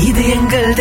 نمر کل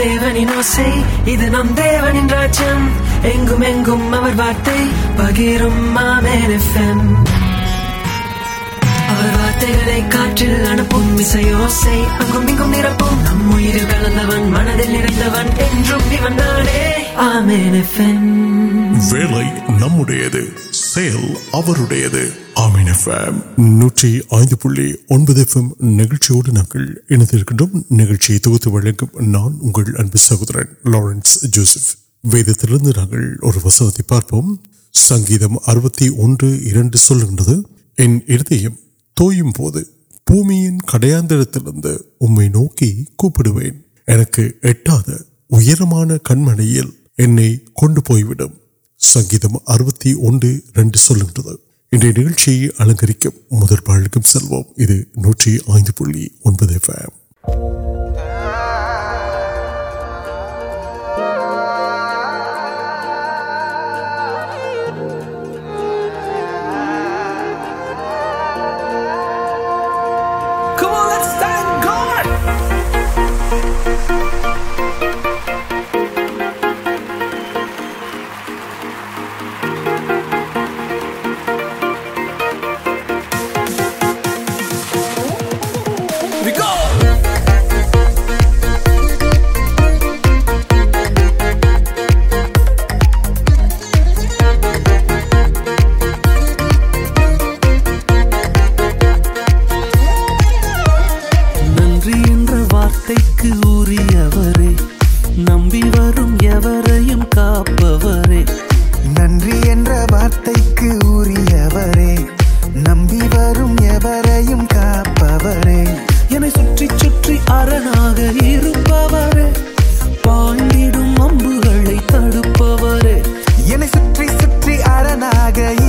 منگل نو ஆமீன் எஃப்எம் நூற்றி ஐந்து புள்ளி ஒன்பது எஃப்எம் நிகழ்ச்சியோடு நாங்கள் இணைந்திருக்கின்றோம் நிகழ்ச்சியை தொகுத்து வழங்கும் நான் உங்கள் அன்பு சகோதரன் லாரன்ஸ் ஜோசப் வேதத்திலிருந்து நாங்கள் ஒரு வசனத்தை பார்ப்போம் சங்கீதம் அறுபத்தி ஒன்று இரண்டு சொல்லுகின்றது என் இருதயம் தோயும் போது نن وارمپر ترپر اردا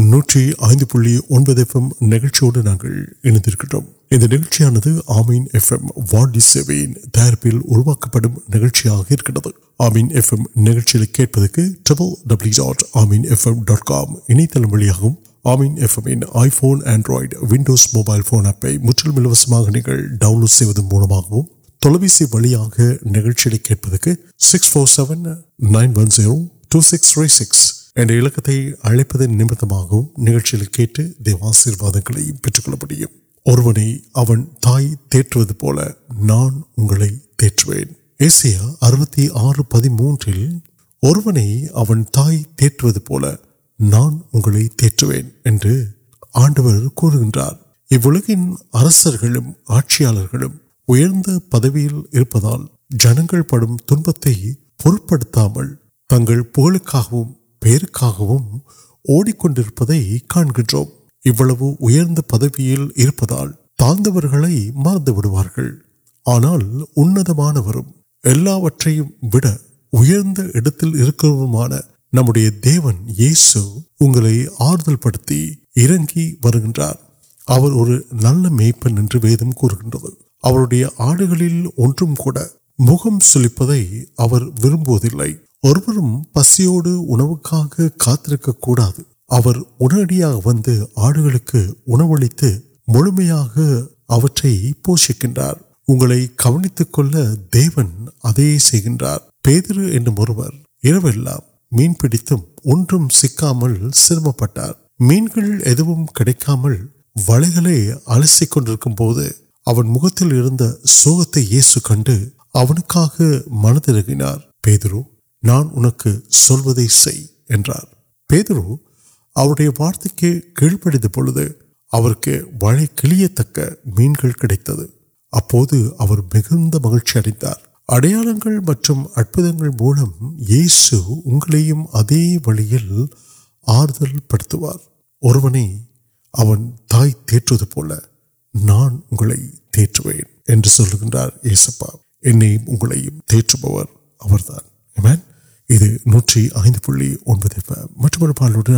نوٹی نوڈ آمین واڈی سیوین تیارپل نکلچ آمین نکلچ ڈبل ڈبل ڈاٹ آمین ڈاٹ کام انتظام آمین iPhone Android Windows mobile phone آپ ڈوڈ مو தொலைபேசி வழியாக நிகழ்ச்சியை கேட்பதற்கு six four seven nine one zero two six three six என்ற இலக்கத்தை அழைப்பதன் நிமித்தமாகவும் நிகழ்ச்சியில் கேட்டு தேவாசீர்வாதங்களை பெற்றுக்கொள்ள முடியும் ஒருவனை அவன் தாய் தேற்றுவது போல நான் உங்களை தேற்றுவேன் ஏசியா அறுபத்தி ஆறு பதிமூன்றில் ஒருவனை அவன் தாய் தேற்றுவது போல நான் உங்களை தேற்றுவேன் என்று ஆண்டவர் கூறுகின்றார் இவ்வுலகின் அரசர்களும் ஆட்சியாளர்களும் உயர்ந்த பதவியில் இருப்பதால் ஜனங்கள் படும் துன்பத்தை பொருட்படுத்தாமல் தங்கள் புகழுக்காகவும் பெயருக்காகவும் ஓடிக்கொண்டிருப்பதை காண்கின்றோம் இவ்வளவு உயர்ந்த பதவியில் இருப்பதால் தாழ்ந்தவர்களை மறந்து விடுவார்கள் ஆனால் உன்னதமானவரும் எல்லாவற்றையும் விட உயர்ந்த இடத்தில் இருக்கிறவருமான நம்முடைய தேவன் இயேசு உங்களை ஆறுதல் படுத்தி இறங்கி வருகின்றார் அவர் ஒரு நல்ல மேய்ப்பன் என்று வேதம் கூறுகின்றது ادھر نوکی پاڑوٹو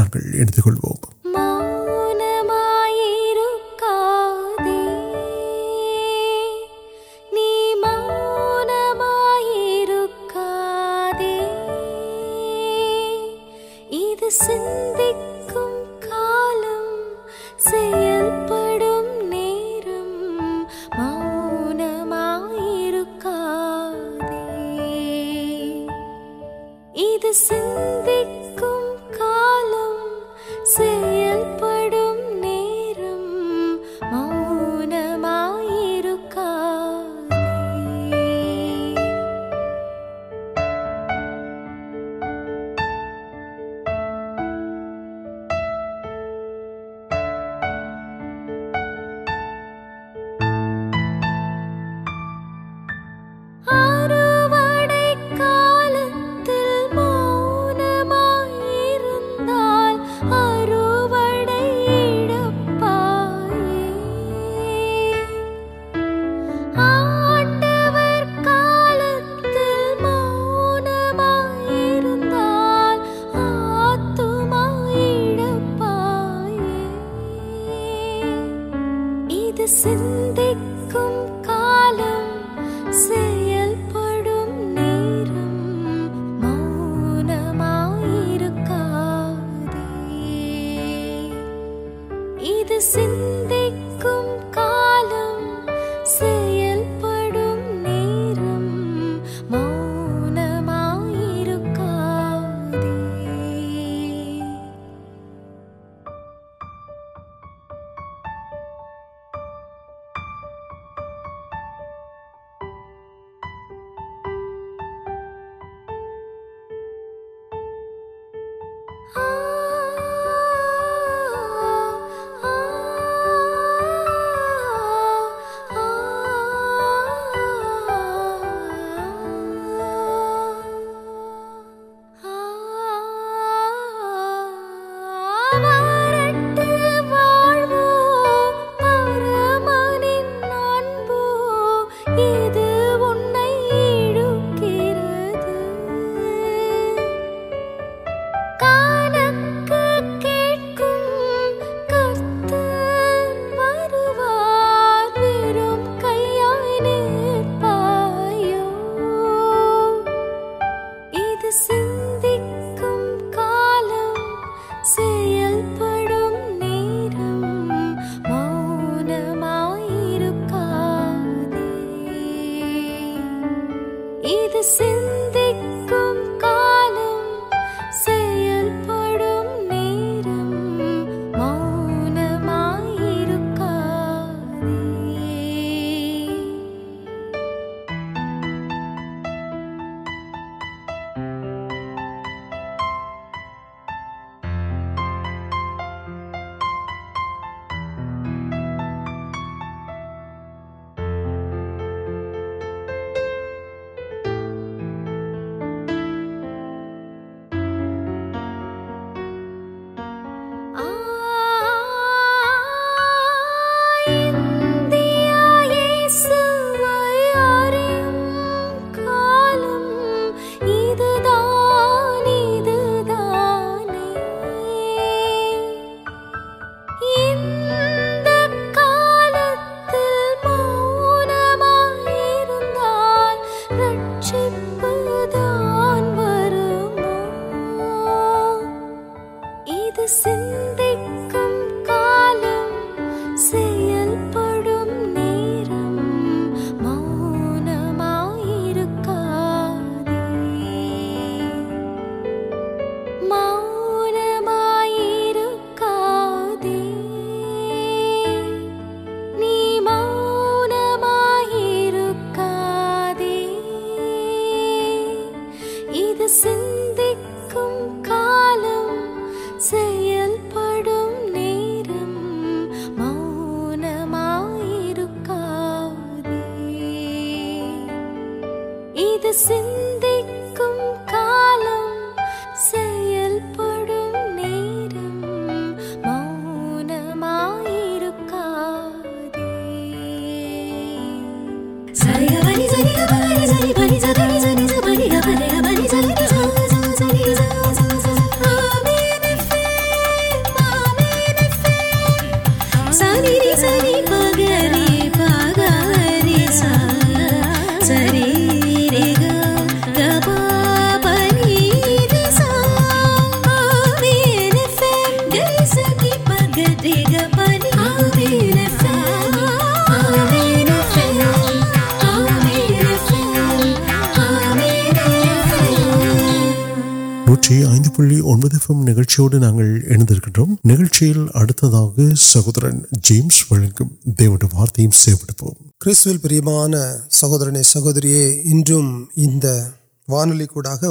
سو நூற்றி ஐந்து புள்ளி ஒன்பது எஃப்எம் நிகழ்ச்சியோடு நாங்கள் இணைந்திருக்கின்றோம் நிகழ்ச்சியில் அடுத்ததாக சகோதரன் ஜேம்ஸ் வழங்கும் தேவனுடைய வார்த்தையும் சேவெடுப்போம் கிறிஸ்துவில் பிரியமான சகோதரனே சகோதரியே இன்றும் இந்த வானொலி கூடாக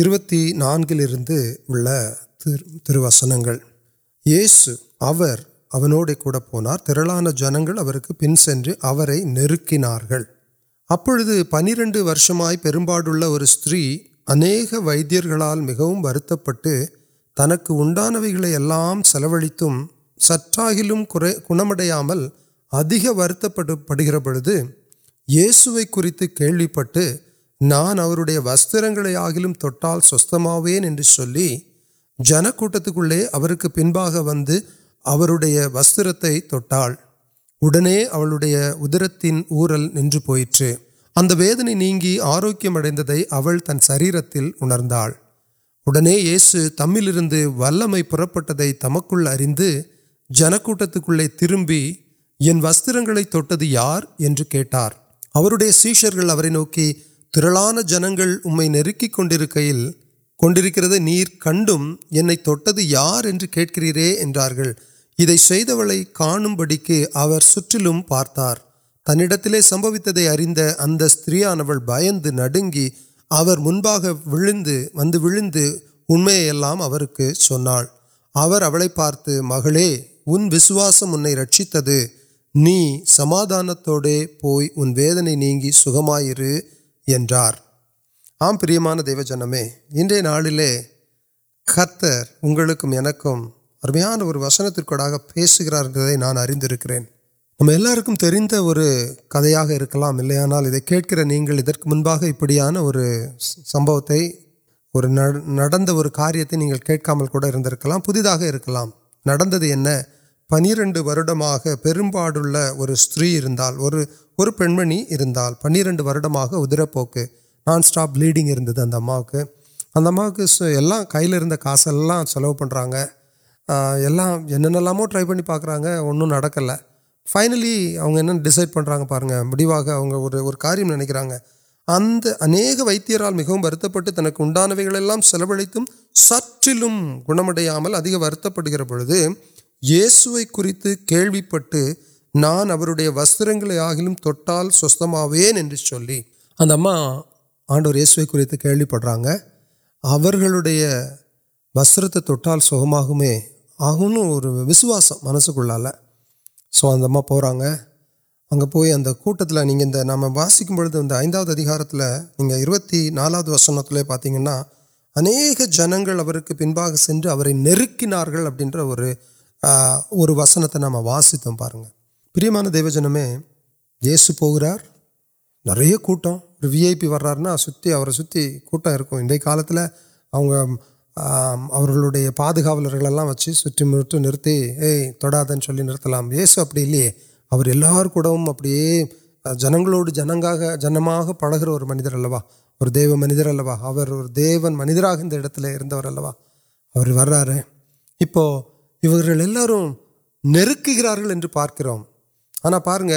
اروتی نان گلے تر وسنگ کور پوار ترلان جنگل پن سے نکل ابھی پنر وشمائی پیمپا اور است اب مرت پہ تن کو سلوت سام پڑ گے سیریت کھیل پوٹ نانڈے وسترگ آگل تستکوٹت پنبا وستر آلے ادر تین ورل نت ویدنے نیگی آروک تن سر ادن یہ سو تمل ول میں پور پہ تم کو جنکوٹت تربی وسترد یار کھیٹار سیشر نوکی ترلان جنگ نوٹرکل کنرک یار کھیر کا پارتار تن سمت اریند اتریاان بھن نیبا ون کو سن پارت مگ انسواسم انہیں رکشت نہیں سمادانت پودنے نیگی سخم என்றார் ஆம் பிரியமான தேவஜனமே இன்றைய நாளிலே கர்த்தர் உங்களுக்கும் எனக்கும் அருமையான ஒரு வசனத்திற்கூடாக பேசுகிறார் என்பதை நான் அறிந்திருக்கிறேன் நம்ம எல்லாருக்கும் தெரிந்த ஒரு கதையாக இருக்கலாம் இல்லையானால் இதை கேட்கிற நீங்கள் இதற்கு پنر وڈ پاور استری اور پممال پنر ادر پوک نٹاپ بلیکس کیسا سلو پڑھ رہا ہے ٹری پڑی پاکرا پینلی ڈیسائیڈ پڑھ رہا پہنگ مجوا کاریہ نا اہترال مجھے پورت پی تن کونانے کے سامپ ریت کٹ نانڈے وسرگ آگل سوستم ہوا آڈر یہ ساگے وسرت تٹال سو آگ وسواسم منسکل سو ادا پورا اگتی نام واسی نالا وس پاتا اہم جنگل پا نکل ابھی اور وسن نام وسیت پام دیوس پہ نٹم وی پی وارا سیت انڈیا کا پاگو نتی تھی نرتل یس ابھی کور اب جنگ جنگ جنگ پڑ گرو منو اور دےو منظر الرون منظر اور وار یہ لوگ نو پارک آنا پارنک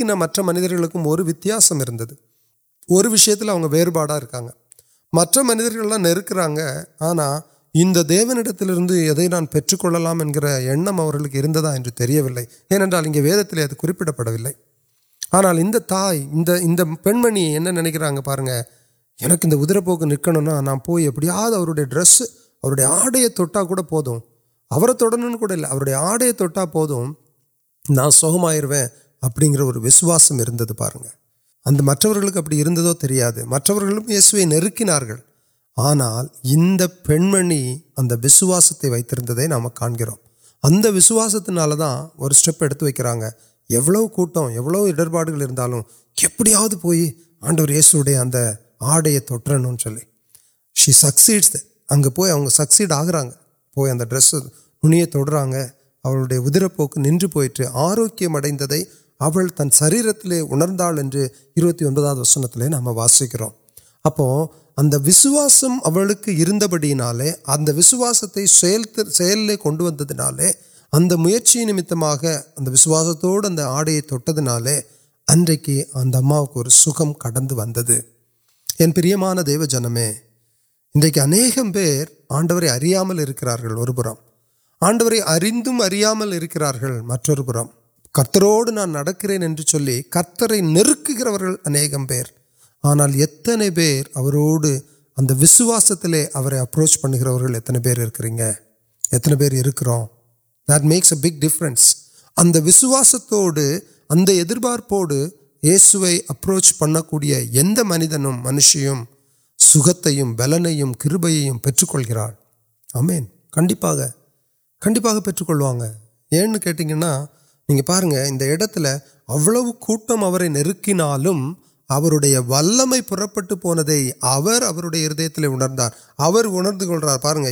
نک منجر گرو وتمرشی واڑ مرگا ان دیونی پچلانک ایے وید تیس پڑے آنا تائ پنی نا کو نکا نا پوی ایپ ڈرس آڑا آڈیا تٹا پان سو ابھی گھر وسواسم پہ مجھے ابھی یہ سب آنا پنیواستے وام کا کوٹو اڑپاؤ آڈر یہ سب آڈی تٹ سکس اگیں سکسیڈ آگا اگر ڈرس ندرپ کو نن پوئر آروکیمل تن سر امردی وسطے نام وسی کرسم بڑھے اب وسواستے کن ویچ نمت وسواس آڑد اچھی ادا کو سکم کٹ ویمان دہو جنم انڈو اریا مل پور آڈو اریند اریا مرم کٹکے چلی کل اہم آنال پھروڑا سر اپروچ پڑ گرک پھر میکس پیفرنس اب وسواس اتر پارپور پڑکو منشی சுகத்தையும் பலனையும் கிருபையையும் பெற்றுக்கொள்கிறாள் ஆமேன் கண்டிப்பாக கண்டிப்பாக பெற்றுக்கொள்வாங்க ஏன்னு கேட்டிங்கன்னா நீங்கள் பாருங்கள் இந்த இடத்துல அவ்வளவு கூட்டம் அவரை நெருக்கினாலும் அவருடைய வல்லமை புறப்பட்டு போனதை அவர் அவருடைய இருதயத்தில் உணர்ந்தார் அவர் உணர்ந்து கொள்றார் பாருங்க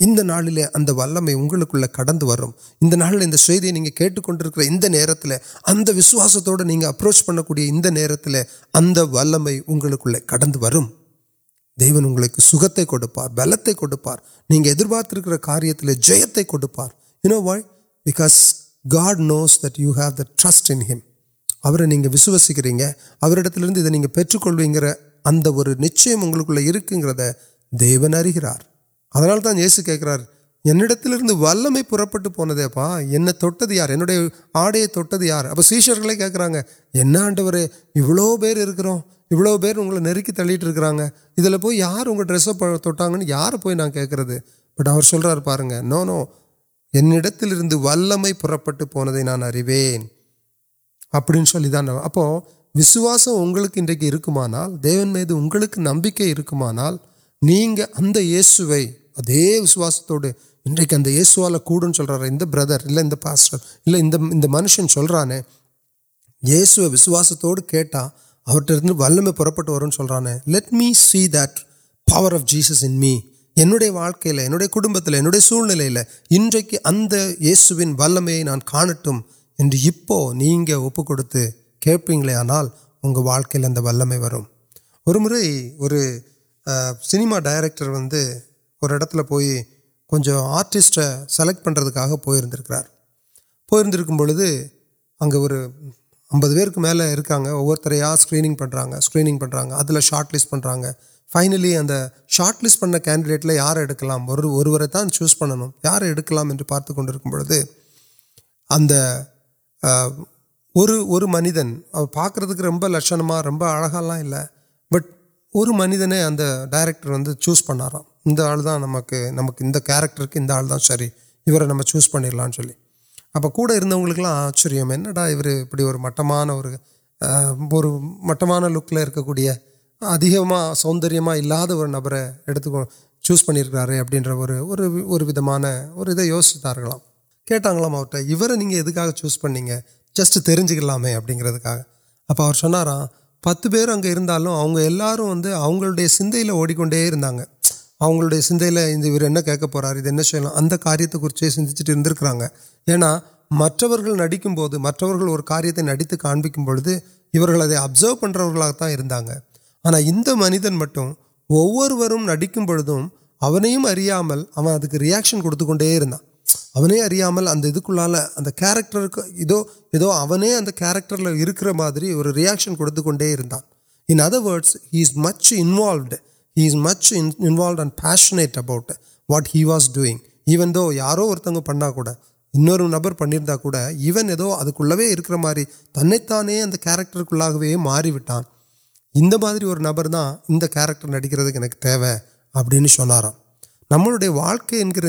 ان نال ول میں واقع انٹرکر ایک نرواس پڑکے نر وے سکتے کڑپار بلتے کھوپار نہیں پارتر کاریہ جیتے کھوپار بکاس گاڈ نوس دٹ یو ہسٹ انگوسکریٹ ترے نہیں پھر اب نچم دے گا ادا تا یہ سوکر یونی ول میں پور پی پہ انڈیا آڑ سیشن ایسا پھر وہ کرا یار اگر ڈرسٹ یار پی نا کی بٹر سلگ نو نوت ول میں پورپے نان ارویں اب ابواسم اگلکی دےون میری اگلک نمکان نہیں یہ س ادے وسواس انسوال کو بردر منشن سل رہے یہ سواست کھیٹ ول میں پور پوٹ سین لٹ پور آف جیسس اناڈ سلے کیسو نان کا اپت کھیپی گیا وہ سما ڈیرکٹر و اور کچھ آرٹسٹ سلیکٹ پنردکا پوندر پویر پورے اگر وہرا اسکرین پڑ رہا ہے اسکرین پڑھ رہا ہے اب شارٹ لگیں فائنلی اگر شارٹ لین کارکلام توز پہنچو یارکلام پارتک منتن پاک روپ لو روپا بٹ اور منت نے اگر ڈائرکٹر ووس پڑا انال دمک نمکر کی آل دا سر یہ نم چوز پڑی ابکا آپ ابھی اور مٹمان اور مٹان لوکل سوندرم نبر یہ چوس پڑکے اب اور یوز کھیٹ گو رہیں ادکا چوز پہ جسٹ ترجکلام ابھی گا ابارا پتہ پیر اے ویڈیو سندی اوڑکیں اگر سندر پورا کاریہ سندر یہاں نکل بوجھ اور کاریہ نیت کا کام ابسرو پڑھ رہا ہے آنا انٹر وہ نمک اڑیامکشن کٹے اڑیام ادکٹر ادو ادویں میری ریاشن کٹے اندر وڈس ہیس مچ انوڈ ہچ insistent about what he was پڑھا نبر پڑھا مار تنہیں تانے ادرکر ایک مار نبر درکٹر نکلک ابارے واقع ان کے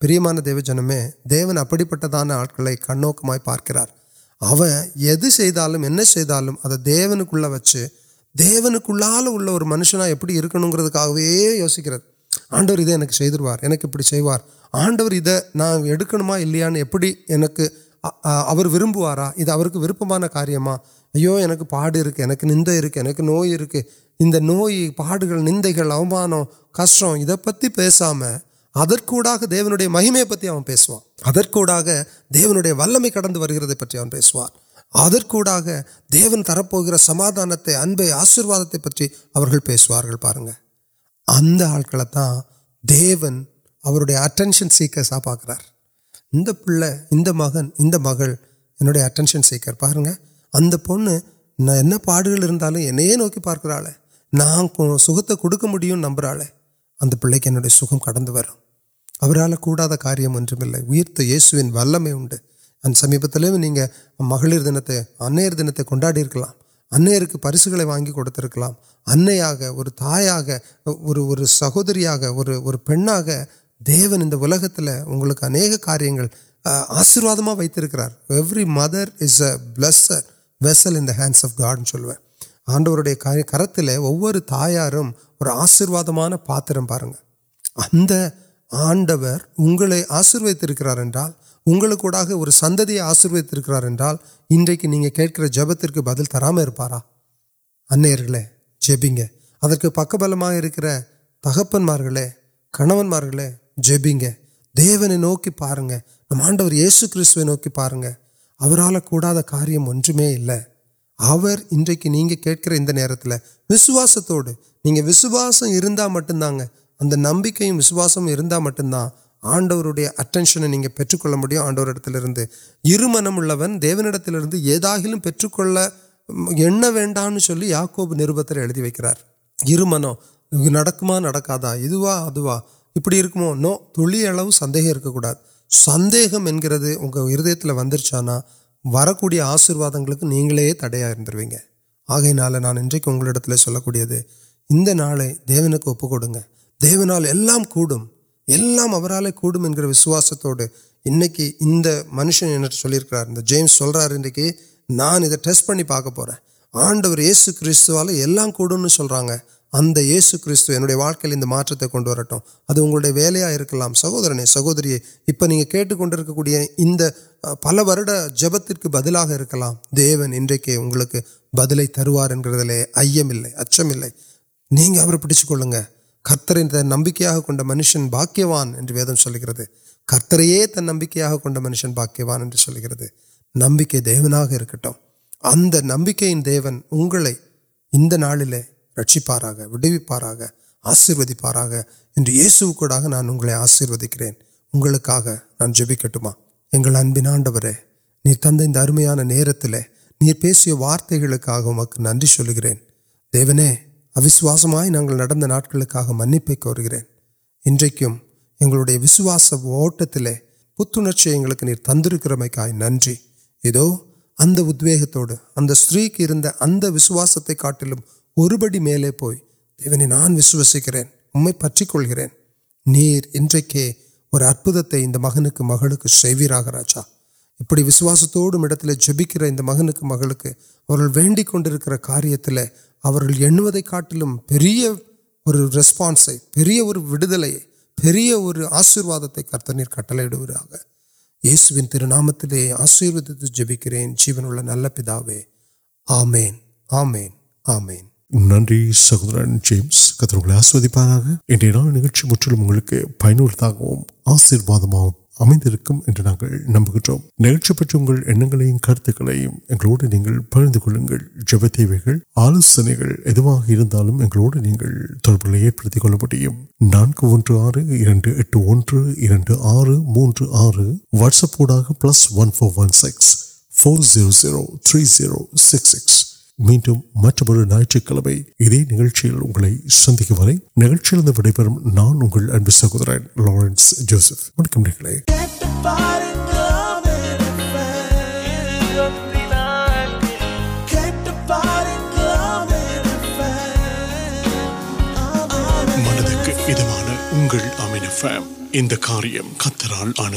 مریم دیو جنم دیون ابھی پان آپ کنوک پارک کو دیونی ہوشنگ یوسکر آڈر چوارپیوار آڈر وربوارا ورپمان کاریہم اوکے پاڑے نند نوئی نوئی پاڑ نمان کشمیر پیسام ادرک دی مہیم پتہ دیو نل میں کٹر پتہ پیسوار آدن ترپر سمادان آشیرواد پہ آپنشن سی سا پا کر مغن مغنشن سی ہے اب پوپلو نوکی پارکرا نا سڑوں نمبرال پلے کی اندر سکم کٹرال کاریہ ایرت یہ سنم اُن اُن سمپت نہیں مغر دن کے ننیا دن کے کناڑی کرسکل واگ کلیا اور تائ سہ دیارہ آشیروادت مدر اس پیلس وسل ان دینس آف گاڈ آنڈو کرو تا آشیرواد پاترم پہ آڈر اگیوت کر اگا سند آشیت جب تک بدل ترام پک بلکہ تحپن کنون جب آڈر یہ سو نوکی پارنگ کو کاریہ کھی نسواسوس مٹ نمک مٹم دیکھ ஆண்டவருடைய அட்டென்ஷனை நீங்கள் பெற்றுக்கொள்ள முடியும் ஆண்டவரிடத்திலிருந்து இருமனம் உள்ளவன் தேவனிடத்திலிருந்து ஏதாகிலும் பெற்றுக்கொள்ள எண்ண வேண்டாம்னு சொல்லி யாக்கோபு நிருபத்தில் எழுதி வைக்கிறார் இருமனம் இது நடக்குமா நடக்காதா இதுவா அதுவா இப்படி இருக்குமோ நோ துளி அளவு சந்தேகம் இருக்கக்கூடாது சந்தேகம் என்கிறது اللہ علے کو سواست انشن چل جیمس نان ٹسٹ پڑی پاک آڈر یہ سو کتوا کو سلس کلو ابیال سہور سہوری پلو جب تک بدلام دیون انگل بدل تروارے اچمے نہیں پیچھے کلیں گے کرتر نب منشن باقی وان ویدھے کتر نمک منشن باقی وان گرد نمبر دیوکٹ اتنا نمکن اگلے رکشپار ویپار آشیوار آشیوکرین اگانکٹانے تند ارمیا نسن دیو اوشواسم ناٹک منپرن انسواس نن ادوت کیسواستے کاٹل اور پچھرین اور ادھر مغل سے راجا ابھی وسواسکر مغ کے مغرب وینک کاریہ جبکرین جیون نل پے آمین آمن آمین سہورن جیمس آسواد نکل پیت آشیواد نمبر نگرچ کھرت جبتے آلوچنے what's plus one four one six four zero zero three zero six six میڈکے ماریہ کتر آن